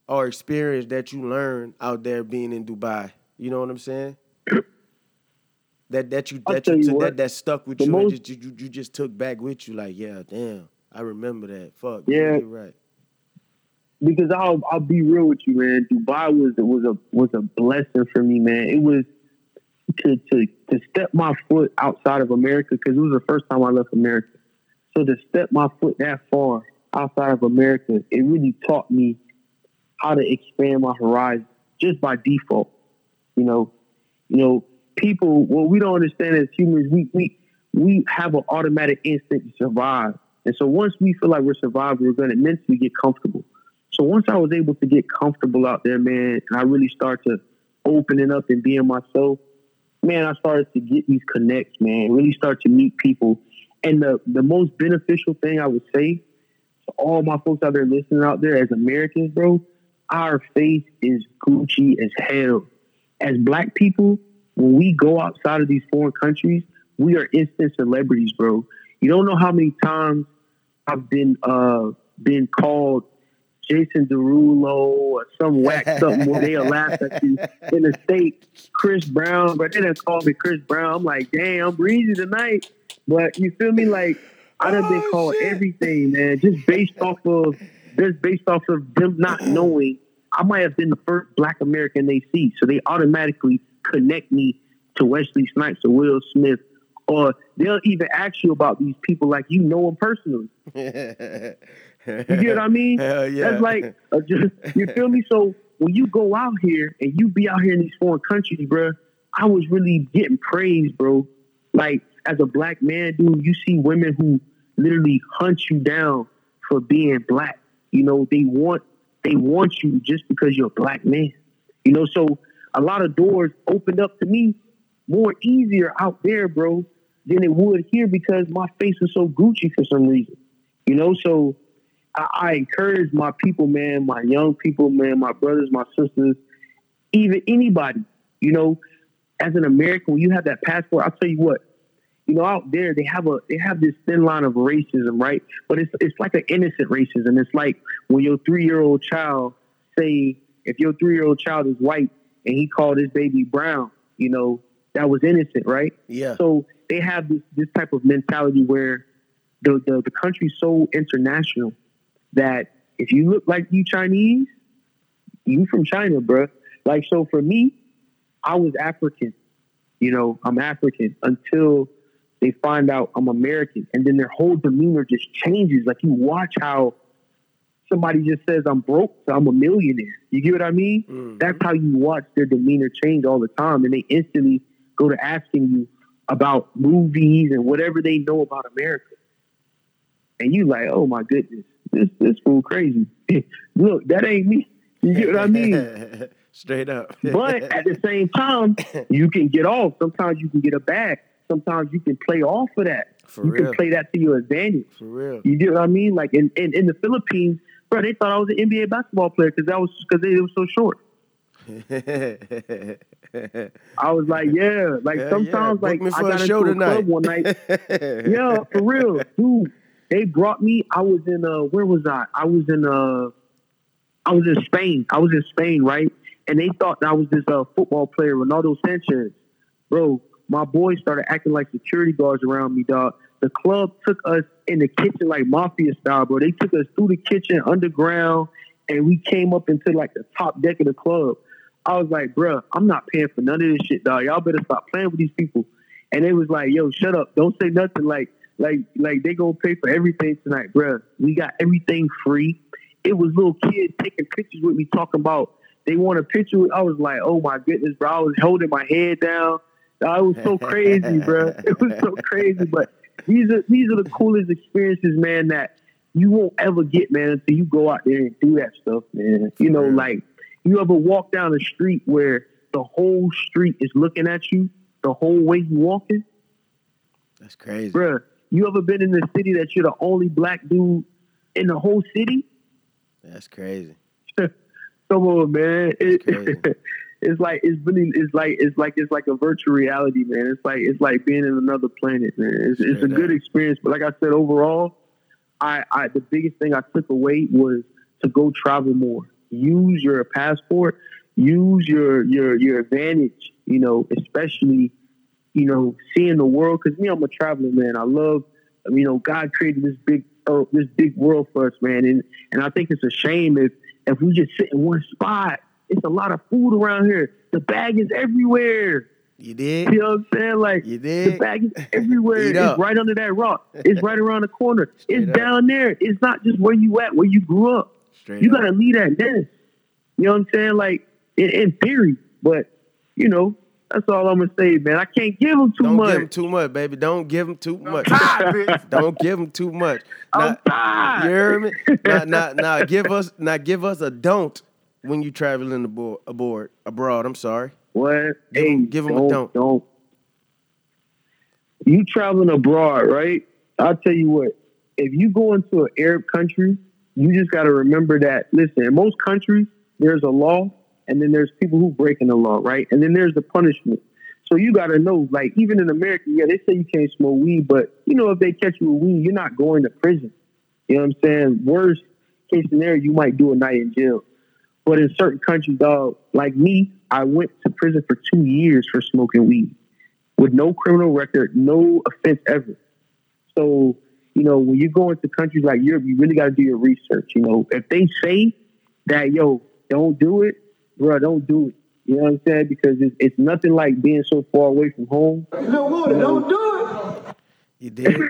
or experience that you learned out there being in Dubai? You know what I'm saying? That that you that you, you what, that that stuck with you most- and just, you, you just took back with you like yeah damn I remember that fuck Yeah. you're right because I'll I'll be real with you, man. Dubai was was a was a blessing for me, man. It was to to to step my foot outside of America because it was the first time I left America. So to step my foot that far outside of America, it really taught me how to expand my horizon just by default. You know, you know, people. What we don't understand as humans, we we we have an automatic instinct to survive, and so once we feel like we're surviving, we're going to mentally get comfortable. So once I was able to get comfortable out there, man, and I really start to opening up and being myself, man, I started to get these connects, man, really start to meet people. And the, the most beneficial thing I would say all my folks out there listening out there as Americans, bro, our face is Gucci as hell. As black people, when we go outside of these foreign countries, we are instant celebrities, bro. You don't know how many times I've been uh been called Jason Derulo or some whack something where they'll laugh at you in the state. Chris Brown, but they done called me Chris Brown. I'm like, damn, I'm breezy tonight. But you feel me? Like I done been Oh, called shit. everything, man, just based off of just based off of them not knowing. I might have been the first Black American they see, so they automatically connect me to Wesley Snipes or Will Smith, or they'll even ask you about these people like you know them personally. you get what I mean? Hell yeah. That's like, uh, just, you feel me? So when you go out here and you be out here in these foreign countries, bro, I was really getting praised, bro. Like as a black man, dude, you see women who literally hunt you down for being black. You know, they want they want you just because you're a black man. You know, so a lot of doors opened up to me more easier out there, bro, than it would here because my face was so Gucci for some reason. You know, so I, I encourage my people, man, my young people, man, my brothers, my sisters, even anybody, you know, as an American, when you have that passport, I'll tell you what, you know, out there they have a they have this thin line of racism, right? But it's it's like an innocent racism. It's like when your three year old child say if your three year old child is white and he called his baby brown, you know, that was innocent, right? Yeah. So they have this this type of mentality where the the, the country's so international that if you look like you Chinese, you from China, bro. Like so for me, I was African. You know, I'm African until they find out I'm American, and then their whole demeanor just changes. Like you watch how somebody just says I'm broke, so I'm a millionaire. You get what I mean? Mm-hmm. That's how you watch their demeanor change all the time, and they instantly go to asking you about movies and whatever they know about America. And you like, oh my goodness, this this fool crazy. Look, that ain't me. You get what I mean? Straight up. But at the same time, you can get off. Sometimes you can get a bag. Sometimes you can play off of that. For you real. can play that to your advantage. For real. You get what I mean? Like in, in, in the Philippines, bro, they thought I was an NBA basketball player because that was because they, was so short. I was like, yeah, like Yeah, sometimes yeah. like I got into show a tonight. club one night. yeah, for real, dude. They brought me. I was in uh, where was I? I was in uh, I was in Spain. I was in Spain, right? And they thought that I was this uh football player, Ronaldo Sanchez. Bro, my boys started acting like security guards around me, dog. The club took us in the kitchen like mafia style, bro. They took us through the kitchen underground, and we came up into like the top deck of the club. I was like, bruh, I'm not paying for none of this shit, dog. Y'all better stop playing with these people. And they was like, yo, shut up. Don't say nothing. Like, like, like they gonna pay for everything tonight, bruh. We got everything free. It was little kids taking pictures with me, talking about they want a picture. I was like, oh my goodness, bro. I was holding my head down. It was so crazy, bro. It was so crazy. But these are these are the coolest experiences, man. That you won't ever get, man, until you go out there and do that stuff, man. You know, like you ever walk down a street where the whole street is looking at you the whole way you walking, That's crazy. bruh. You ever been in the city that you're the only black dude in the whole city? That's crazy. Come on, man. It. it's like it's really it's like it's like it's like a virtual reality, man. It's like it's like being in another planet, man. It's, it's a good experience. But like I said, overall, I, I the biggest thing I took away was to go travel more. Use your passport. Use your your your advantage. You know, especially you know seeing the world. Because me, I'm a traveler, man. I love. You know, God created this big earth, this big world for us, man. And and I think it's a shame if if we just sit in one spot. It's a lot of food around here. The bag is everywhere. You did? You know what I'm saying? Like You did. the bag is everywhere. It's up. right under that rock. It's right around the corner. Straight it's up. down there. It's not just where you at, where you grew up. Straight You up. gotta leave that nest. You know what I'm saying? Like in, in theory, but you know that's all I'm gonna say, man. I can't give them too Don't much. give him too much, baby. Don't give him too much. tired. Don't give him too much. I'm tired. you hear me? Now, now, now, give us, now, give us a don't when you traveling aboard, aboard abroad. I'm sorry. What? Give hey, give 'em a don't, don't. don't. You traveling abroad, right? I'll tell you what. If you go into an Arab country, you just got to remember that. Listen, in most countries, there's a law, and then there's people who breaking the law, right? And then there's the punishment. So you got to know, like, even in America, yeah, they say you can't smoke weed, but you know, if they catch you with weed, you're not going to prison. You know what I'm saying? Worst case scenario, you might do a night in jail. But in certain countries, dog, like me, I went to prison for two years for smoking weed with no criminal record, no offense ever. So, you know, when you go into countries like Europe, you really got to do your research. You know, if they say that, yo, don't do it, bro, don't do it. You know what I'm saying? Because it's, it's nothing like being so far away from home. You did.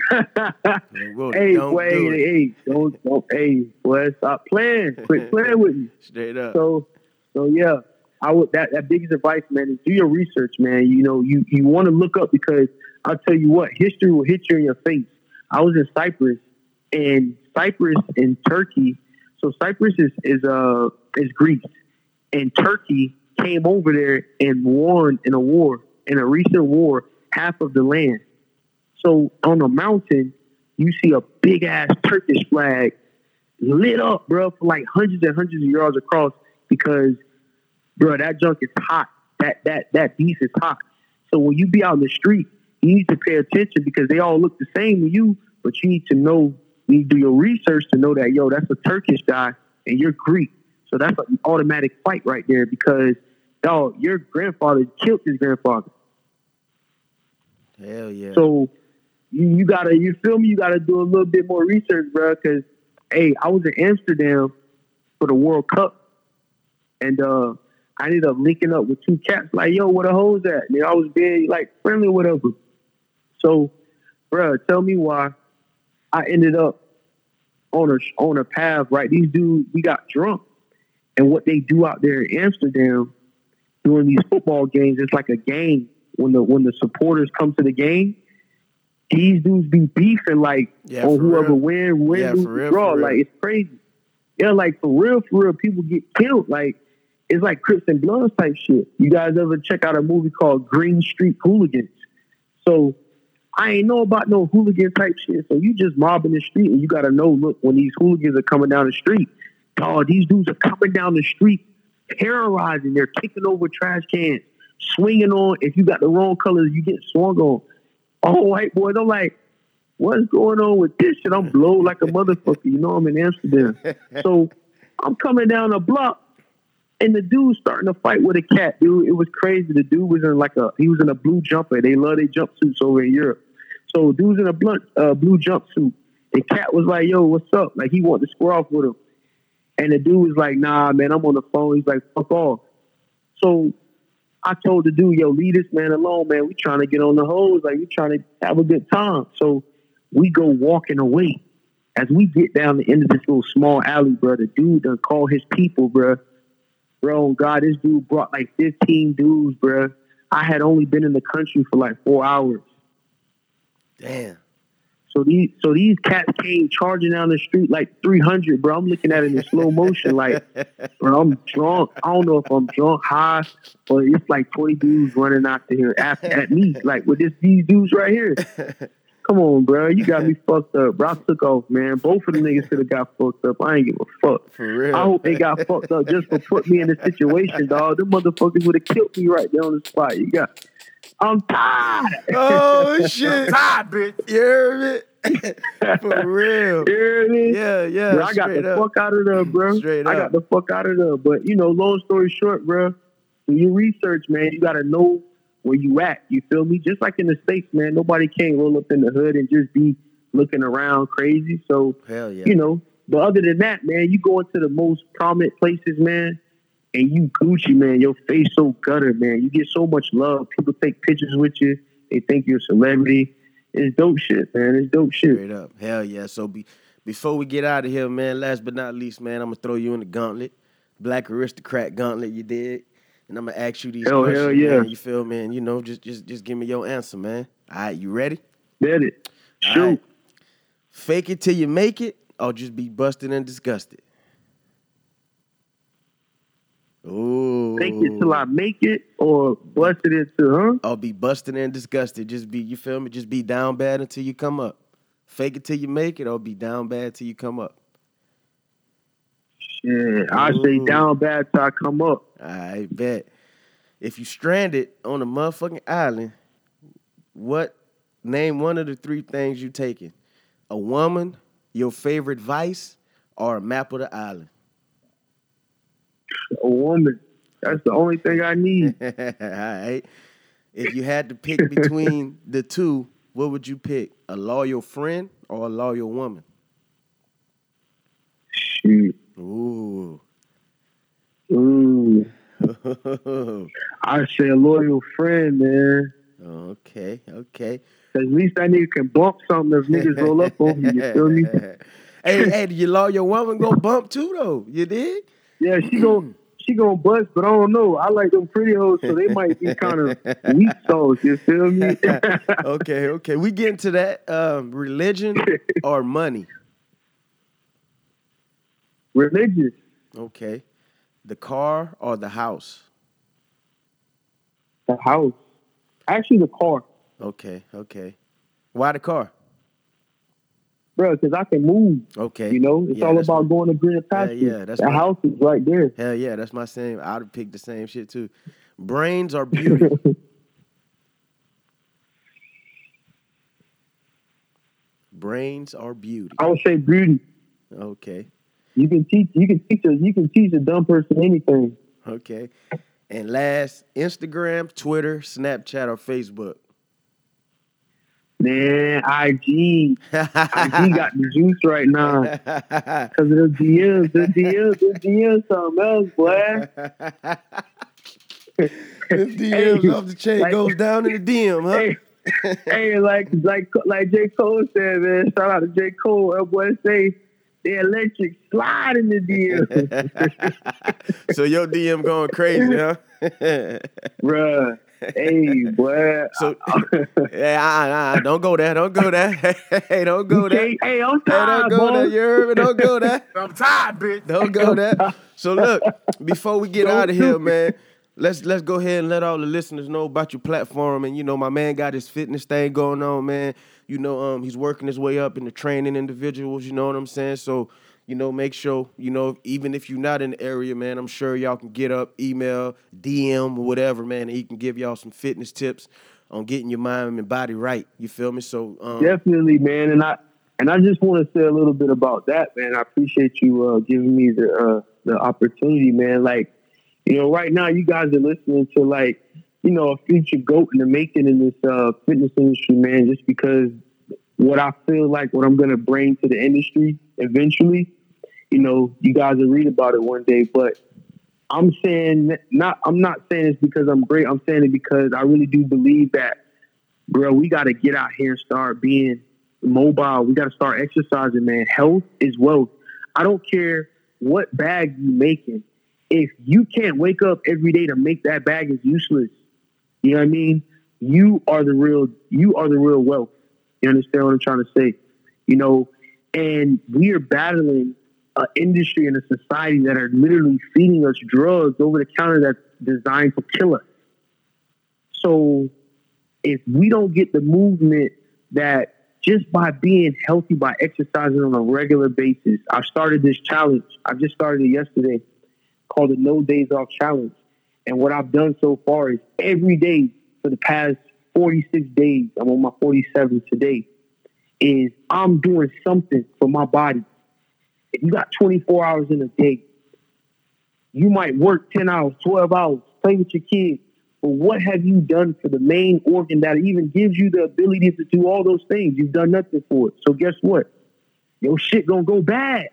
Hey, don't boy, do hey, don't, don't, hey, boy, stop playing. Quit playing with me. Straight up. So, so yeah, I would that that biggest advice, man, is do your research, man. You know, you you want to look up because I'll tell you what, history will hit you in your face. I was in Cyprus, and Cyprus and Turkey. So Cyprus is is uh is Greece, and Turkey came over there and won in a war in a recent war half of the land. So on a mountain, you see a big ass Turkish flag lit up, bro, for like hundreds and hundreds of yards across because, bro, that junk is hot. That that that beast is hot. So when you be out in the street you need to pay attention because they all look the same to you, but you need to know, you need to do your research to know that, yo, that's a Turkish guy and you're Greek. So that's an automatic fight right there because, dog, your grandfather killed his grandfather. Hell yeah. So you, you gotta, you feel me? You gotta do a little bit more research, bro. Because hey, I was in Amsterdam for the World Cup, and uh, I ended up linking up with two cats. Like, yo, where the hoes at? And I was being like friendly, or whatever. So, bro, tell me why I ended up on a on a path. Right, these dudes, we got drunk, and what they do out there in Amsterdam during these football games, it's like a game. When the when the supporters come to the game, these dudes be beefing like Yeah, on whoever real. win, win, Yeah, lose, draw. Like it's crazy. Yeah, like for real, for real, people get killed. Like it's like Crips and Bloods type shit. You guys ever check out a movie called Green Street Hooligans? So I ain't know about no hooligan type shit. So you just mobbing the street and you gotta know, look, when these hooligans are coming down the street, dog, these dudes are coming down the street terrorizing. They're kicking over trash cans, swinging on. If you got the wrong colors, you get swung on. All white boys, I'm like, what's going on with this shit? I'm blow like a motherfucker. You know I'm in Amsterdam. So I'm coming down a block and the dude starting to fight with a cat, dude. It was crazy. The dude was in like a he was in a blue jumper. They love their jumpsuits over in Europe. So dude's in a blunt uh, blue jumpsuit. And cat was like, "Yo, what's up?" Like he wanted to square off with him, and the dude was like, "Nah, man, I'm on the phone." He's like, "Fuck off." So I told the dude, "Yo, leave this man alone, man. We trying to get on the hose. Like we trying to have a good time." So we go walking away. As we get down the end of this little small alley, bro, the dude done call his people, bro. Bro, God, this dude brought like 15 dudes, bro. I had only been in the country for like four hours. Damn. So these so these cats came charging down the street like 300, bro. I'm looking at it in slow motion, like, bro, I'm drunk. I don't know if I'm drunk, high, or it's like 20 dudes running after here after at me, like with this these dudes right here. Come on, bro, you got me fucked up, bro. I took off, man. Both of the niggas could have got fucked up. I ain't give a fuck. For real. I hope they got fucked up just for putting me in this situation, dog. Them motherfuckers would have killed me right there on the spot. You got, I'm tired. Oh shit. Tired, bitch. You heard me? For real. You hear me? Yeah, yeah. Bro, I got the up. fuck out of there, bro. Straight I up. got the fuck out of there. But you know, long story short, bro, when you research, man, you gotta know where you at. You feel me? Just like in the states, man, nobody can roll up in the hood and just be looking around crazy. So Hell yeah. you know, but other than that, man, you go into the most prominent places, man, and you Gucci, man, your face so gutter, man. You get so much love. People take pictures with you. They think you're a celebrity. It's dope shit, man. It's dope shit. Straight up. Hell yeah. So be, before we get out of here, man, last but not least, man, I'm gonna throw you in the gauntlet. Black aristocrat gauntlet you did. And I'm gonna ask you these Hell, questions. hell yeah. man. You feel me? And you know, just just just give me your answer, man. All right, you ready? Ready. Shoot. right. Fake it till you make it, or just be busted and disgusted. Ooh. Fake it till I make it or bust it into, huh? I'll be busted and disgusted. Just be, you feel me? Just be down bad until you come up. Fake it till you make it, or be down bad till you come up. Yeah, I say down bad till I come up. I bet. If you stranded on a motherfucking island, what name one of the three things you taking? A woman, your favorite vice, or a map of the island? A woman. That's the only thing I need. All right. If you had to pick between the two, what would you pick? A loyal friend or a loyal woman? Shoot. Ooh. Ooh. I say a loyal friend, man. okay, okay. at least that nigga can bump something if niggas roll up on me. You feel me? hey, hey, your loyal woman go bump too though. You did? Yeah, she gon' she gonna bust, but I don't know. I like them pretty hoes, so they might be kind of weak souls. You feel me? okay, okay. We get into that. Um, religion or money? Religious. Okay. The car or the house? The house. Actually, the car, Okay, okay. Why the car? Bro, because I can move. Okay. You know, it's Yeah, all about my- going to greener pastures. yeah, that's the my- house is right there. Hell yeah, that's my same. I'd have picked the same shit too. Brains are beauty? Brains are beauty. I would say beauty. Okay. You can teach. You can teach a. You can teach a dumb person anything. Okay. And last, Instagram, Twitter, Snapchat, or Facebook. Man, IG, IG got the juice right now because of the DMs. The DMs, the DMs, something else, boy. If DMs off the chain like- goes down in the DM, huh? Hey, hey, like like like J Cole said, man. Shout out to J Cole. That boy say the electric slide in the DM, so your DM going crazy, huh? bruh. Hey, boy. so yeah, uh, uh, don't go there, don't go there. hey, don't go there. Hey, hey, I'm Hey, don't tired, go there. boy. You heard me? Don't go there. I'm tired, bitch. Don't go there. So look, before we get Don't out of here, it. man, let's let's go ahead and let all the listeners know about your platform. And you know, my man got his fitness thing going on, man. You know, um, he's working his way up in the training individuals. You know what I'm saying? So, you know, make sure you know, even if you're not in the area, man, I'm sure y'all can get up, email, DM, whatever, man. And he can give y'all some fitness tips on getting your mind and body right. You feel me? So, um, Definitely, man. And I and I just want to say a little bit about that, man. I appreciate you uh, giving me the uh, the opportunity, man. Like, you know, right now you guys are listening to like, you know, a future goat in the making in this uh, fitness industry, man. Just because what I feel like what I'm gonna bring to the industry eventually, you know, you guys will read about it one day. But I'm saying not. I'm not saying it's because I'm great. I'm saying it because I really do believe that bro, we got to get out here and start being mobile. We got to start exercising, man. Health is wealth. I don't care what bag you making. If you can't wake up every day to make that bag is useless. You know what I mean? You are the real. You are the real wealth. You understand what I'm trying to say? You know, and we are battling an industry and a society that are literally feeding us drugs over the counter that's designed to kill us. So if we don't get the movement that just by being healthy, by exercising on a regular basis, I started this challenge. I just started it yesterday called the No Days Off Challenge. And what I've done so far is every day for the past 46 days, I'm on my 47 today, is I'm doing something for my body. If you got 24 hours in a day, you might work 10 hours, 12 hours, play with your kids, but what have you done for the main organ that even gives you the ability to do all those things? You've done nothing for it. So guess what? Your shit gonna go bad,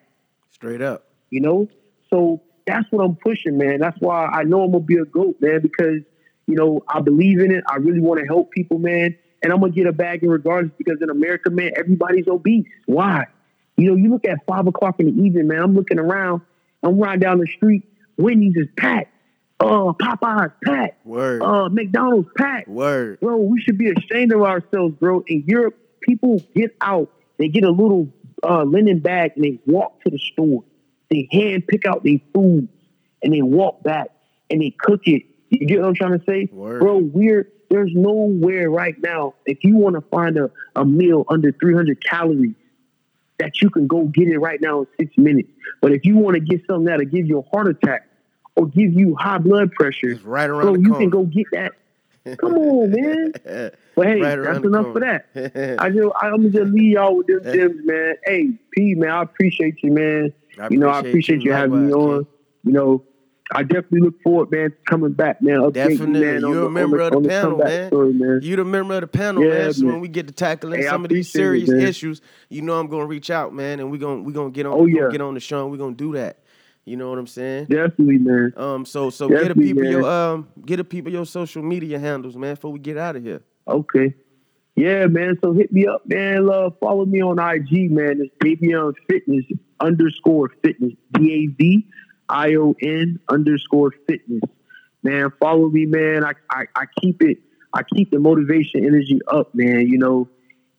straight up. you know? So that's what I'm pushing, man. That's why I know I'm gonna be a GOAT, man, because, you know, I believe in it. I really wanna help people, man. And I'm gonna get a bag in regards because in America, man, everybody's obese. Why? You know, you look at five o'clock in the evening, man, I'm looking around, I'm riding down the street, Wendy's is packed. Uh, Popeye's packed. Word. Uh, McDonald's packed. Word. Bro, we should be ashamed of ourselves, bro. In Europe, people get out, they get a little uh, linen bag, and they walk to the store. They hand pick out their food, and they walk back, and they cook it. You get what I'm trying to say? Word. Bro, we're there's nowhere right now if you want to find a, a meal under 300 calories that you can go get it right now in six minutes. But if you want to get something that'll give you a heart attack or give you high blood pressure, It's right around the you corner. can go get that. Come on, man. But hey, Right that's enough for that. I just I'm gonna just leave y'all with them gems, man. Hey, P, man, I appreciate you, man. I you know, I appreciate you you, having me on. You know, I definitely look forward, man, to coming back, man. Definitely. man, You're the, a member of the panel, man. Story, man. You the member of the panel, Yeah, man. So man. when we get to tackling Hey, some of these appreciate it, serious issues, you know I'm gonna reach out, man, and we're gonna we gonna get on Oh, we gonna get on the show and we gonna do that. You know what I'm saying? Definitely, man. Um so so get a Definitely, people your um get a people your social media handles, man, before we get out of here. Okay. Yeah, man. So hit me up, man. Love, follow me on IG, man. It's Davion Fitness underscore fitness. D A V I O N underscore fitness. Man, follow me, man. I, I, I keep it, I keep the motivation energy up, man. You know,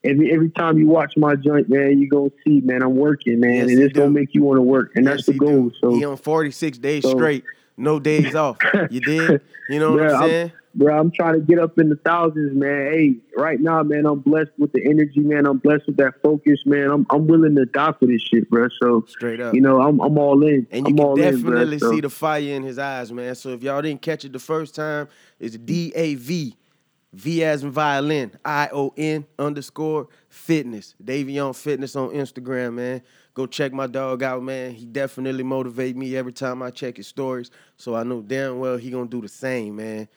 every every time you watch my joint, man, you gonna see, man, I'm working, man, Yes, and it's gonna make you want to work, and Yes, that's the goal. do. So he on 46 days so- straight, no days off. You did? You know what I'm I'm- saying? Bro, I'm trying to get up in the thousands, man. Hey, right now, man, I'm blessed with the energy, man. I'm blessed with that focus, man. I'm I'm willing to die for this shit, bro. So Straight up. you know, I'm I'm all in. And you I'm can all definitely in, bro. So, see the fire in his eyes, man. So if y'all didn't catch it the first time, it's D A V V as in violin, I O N underscore fitness. Davion Fitness on Instagram, man. Go check my dog out, man. He definitely motivate me every time I check his stories. So I know damn well he gonna do the same, man.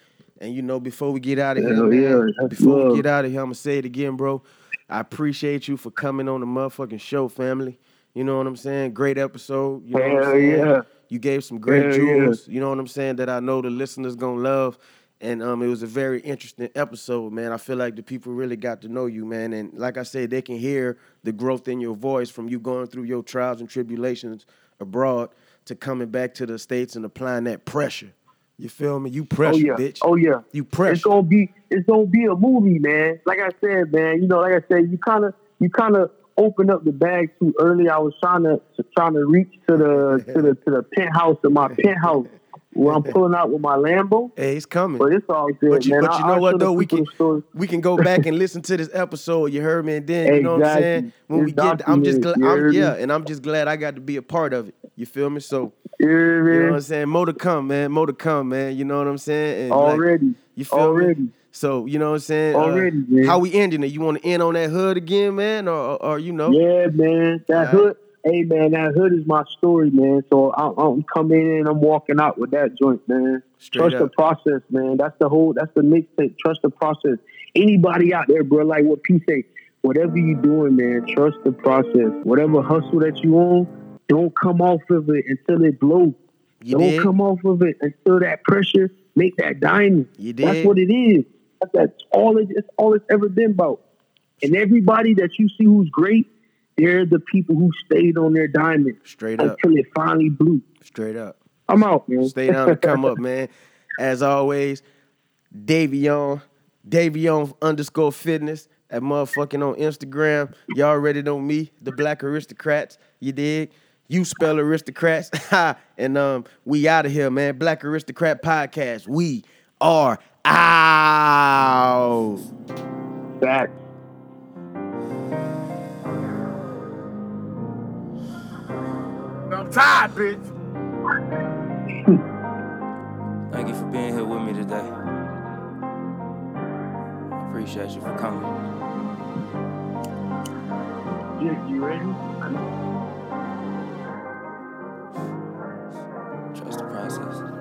And you know, before we get out of here, Hell man, yeah, that's before love. we get out of here, I'm gonna say it again, bro. I appreciate you for coming on the motherfucking show, family. You know what I'm saying? Great episode. You know what I'm Hell saying? yeah. You gave some great Hell yeah. jewels. You know what I'm saying? That I know the listeners gonna love. And um, it was a very interesting episode, man. I feel like the people really got to know you, man. And like I said, they can hear the growth in your voice from you going through your trials and tribulations abroad to coming back to the states and applying that pressure. You feel me? You oh, pressure, oh yeah. bitch. Oh yeah. You press. It's gonna be it's gonna be a movie, man. Like I said, man. You know, like I said, you kind of you kind of open up the bag too early. I was trying to, to trying to reach to the to the to the penthouse of my penthouse where I'm pulling out with my Lambo. Hey, he's coming. But it's all good, But you, man. but you know what though? We can we can go back and listen to this episode. You heard me, and then you know what I'm saying. When we get, I'm just glad. I'm, yeah, and I'm just glad I got to be a part of it. You feel me? So Yeah, you know what. I'm saying. More to come, man. More to come, man. You know what I'm saying. And like, Already. you feel Already. me? So you know what I'm saying. Uh, already, man. How we ending it? You want to end on that hood again, man, or or, or you know? Yeah, man. That Alright. hood. Hey, man. That hood is my story, man. So I'm, I'm coming in and I'm walking out with that joint, man. Straight Trust the process, man. That's the whole. That's the mixtape. Trust the process. Anybody out there, bro? Like what P say. Whatever you doing, man. Trust the process. Whatever hustle that you on, don't come off of it until it blows. You don't did. come off of it until that pressure make that diamond. You did. That's what it is. That's, that's all it, it's all it's ever been about. And everybody that you see who's great, they're the people who stayed on their diamond Straight up. until it finally blew. Straight up. I'm out, man. Stay down and come up, man. As always, Davion, Davion underscore fitness at motherfucking on Instagram. Y'all already know me, the Black Aristocrats. You dig? You spell aristocrats. And um, we out of here, man. Black Aristocrat Podcast. We are out. Back. Tired, bitch. Thank you for being here with me today. I appreciate you for coming. You, you ready? Trust the process.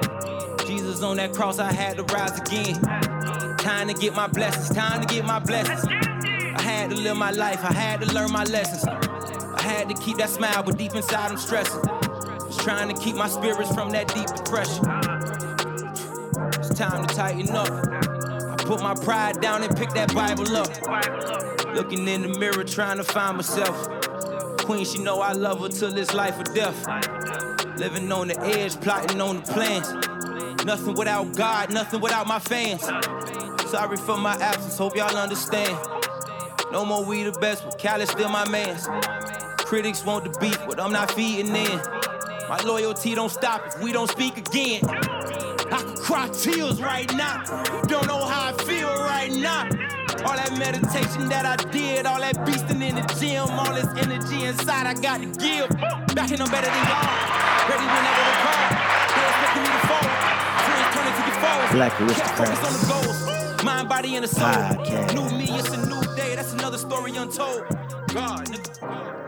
Jesus on that cross, I had to rise again. Time to get my blessings, time to get my blessings. I had to live my life, I had to learn my lessons. I had to keep that smile, but deep inside I'm stressing. Just trying to keep my spirits from that deep depression. It's time to tighten up. I put my pride down and pick that Bible up. Looking in the mirror, trying to find myself. Queen, she know I love her till it's life or death. Living on the edge, plotting on the plans. Nothing without God, nothing without my fans. Sorry for my absence, hope y'all understand. No more we the best, but Khaled still my mans. Critics want the beef, but I'm not feeding in. My loyalty don't stop if we don't speak again. I could cry tears right now. Don't know how I feel right now. All that meditation that I did, all that beasting in the gym, all this energy inside I got to give. Back in, I'm better than y'all. Ready whenever they call. They expecting me to fall. Black aristocrats. On the goals. Mind, body, and the soul. Podcast. New me, it's a new day. That's another story untold. God, nigga.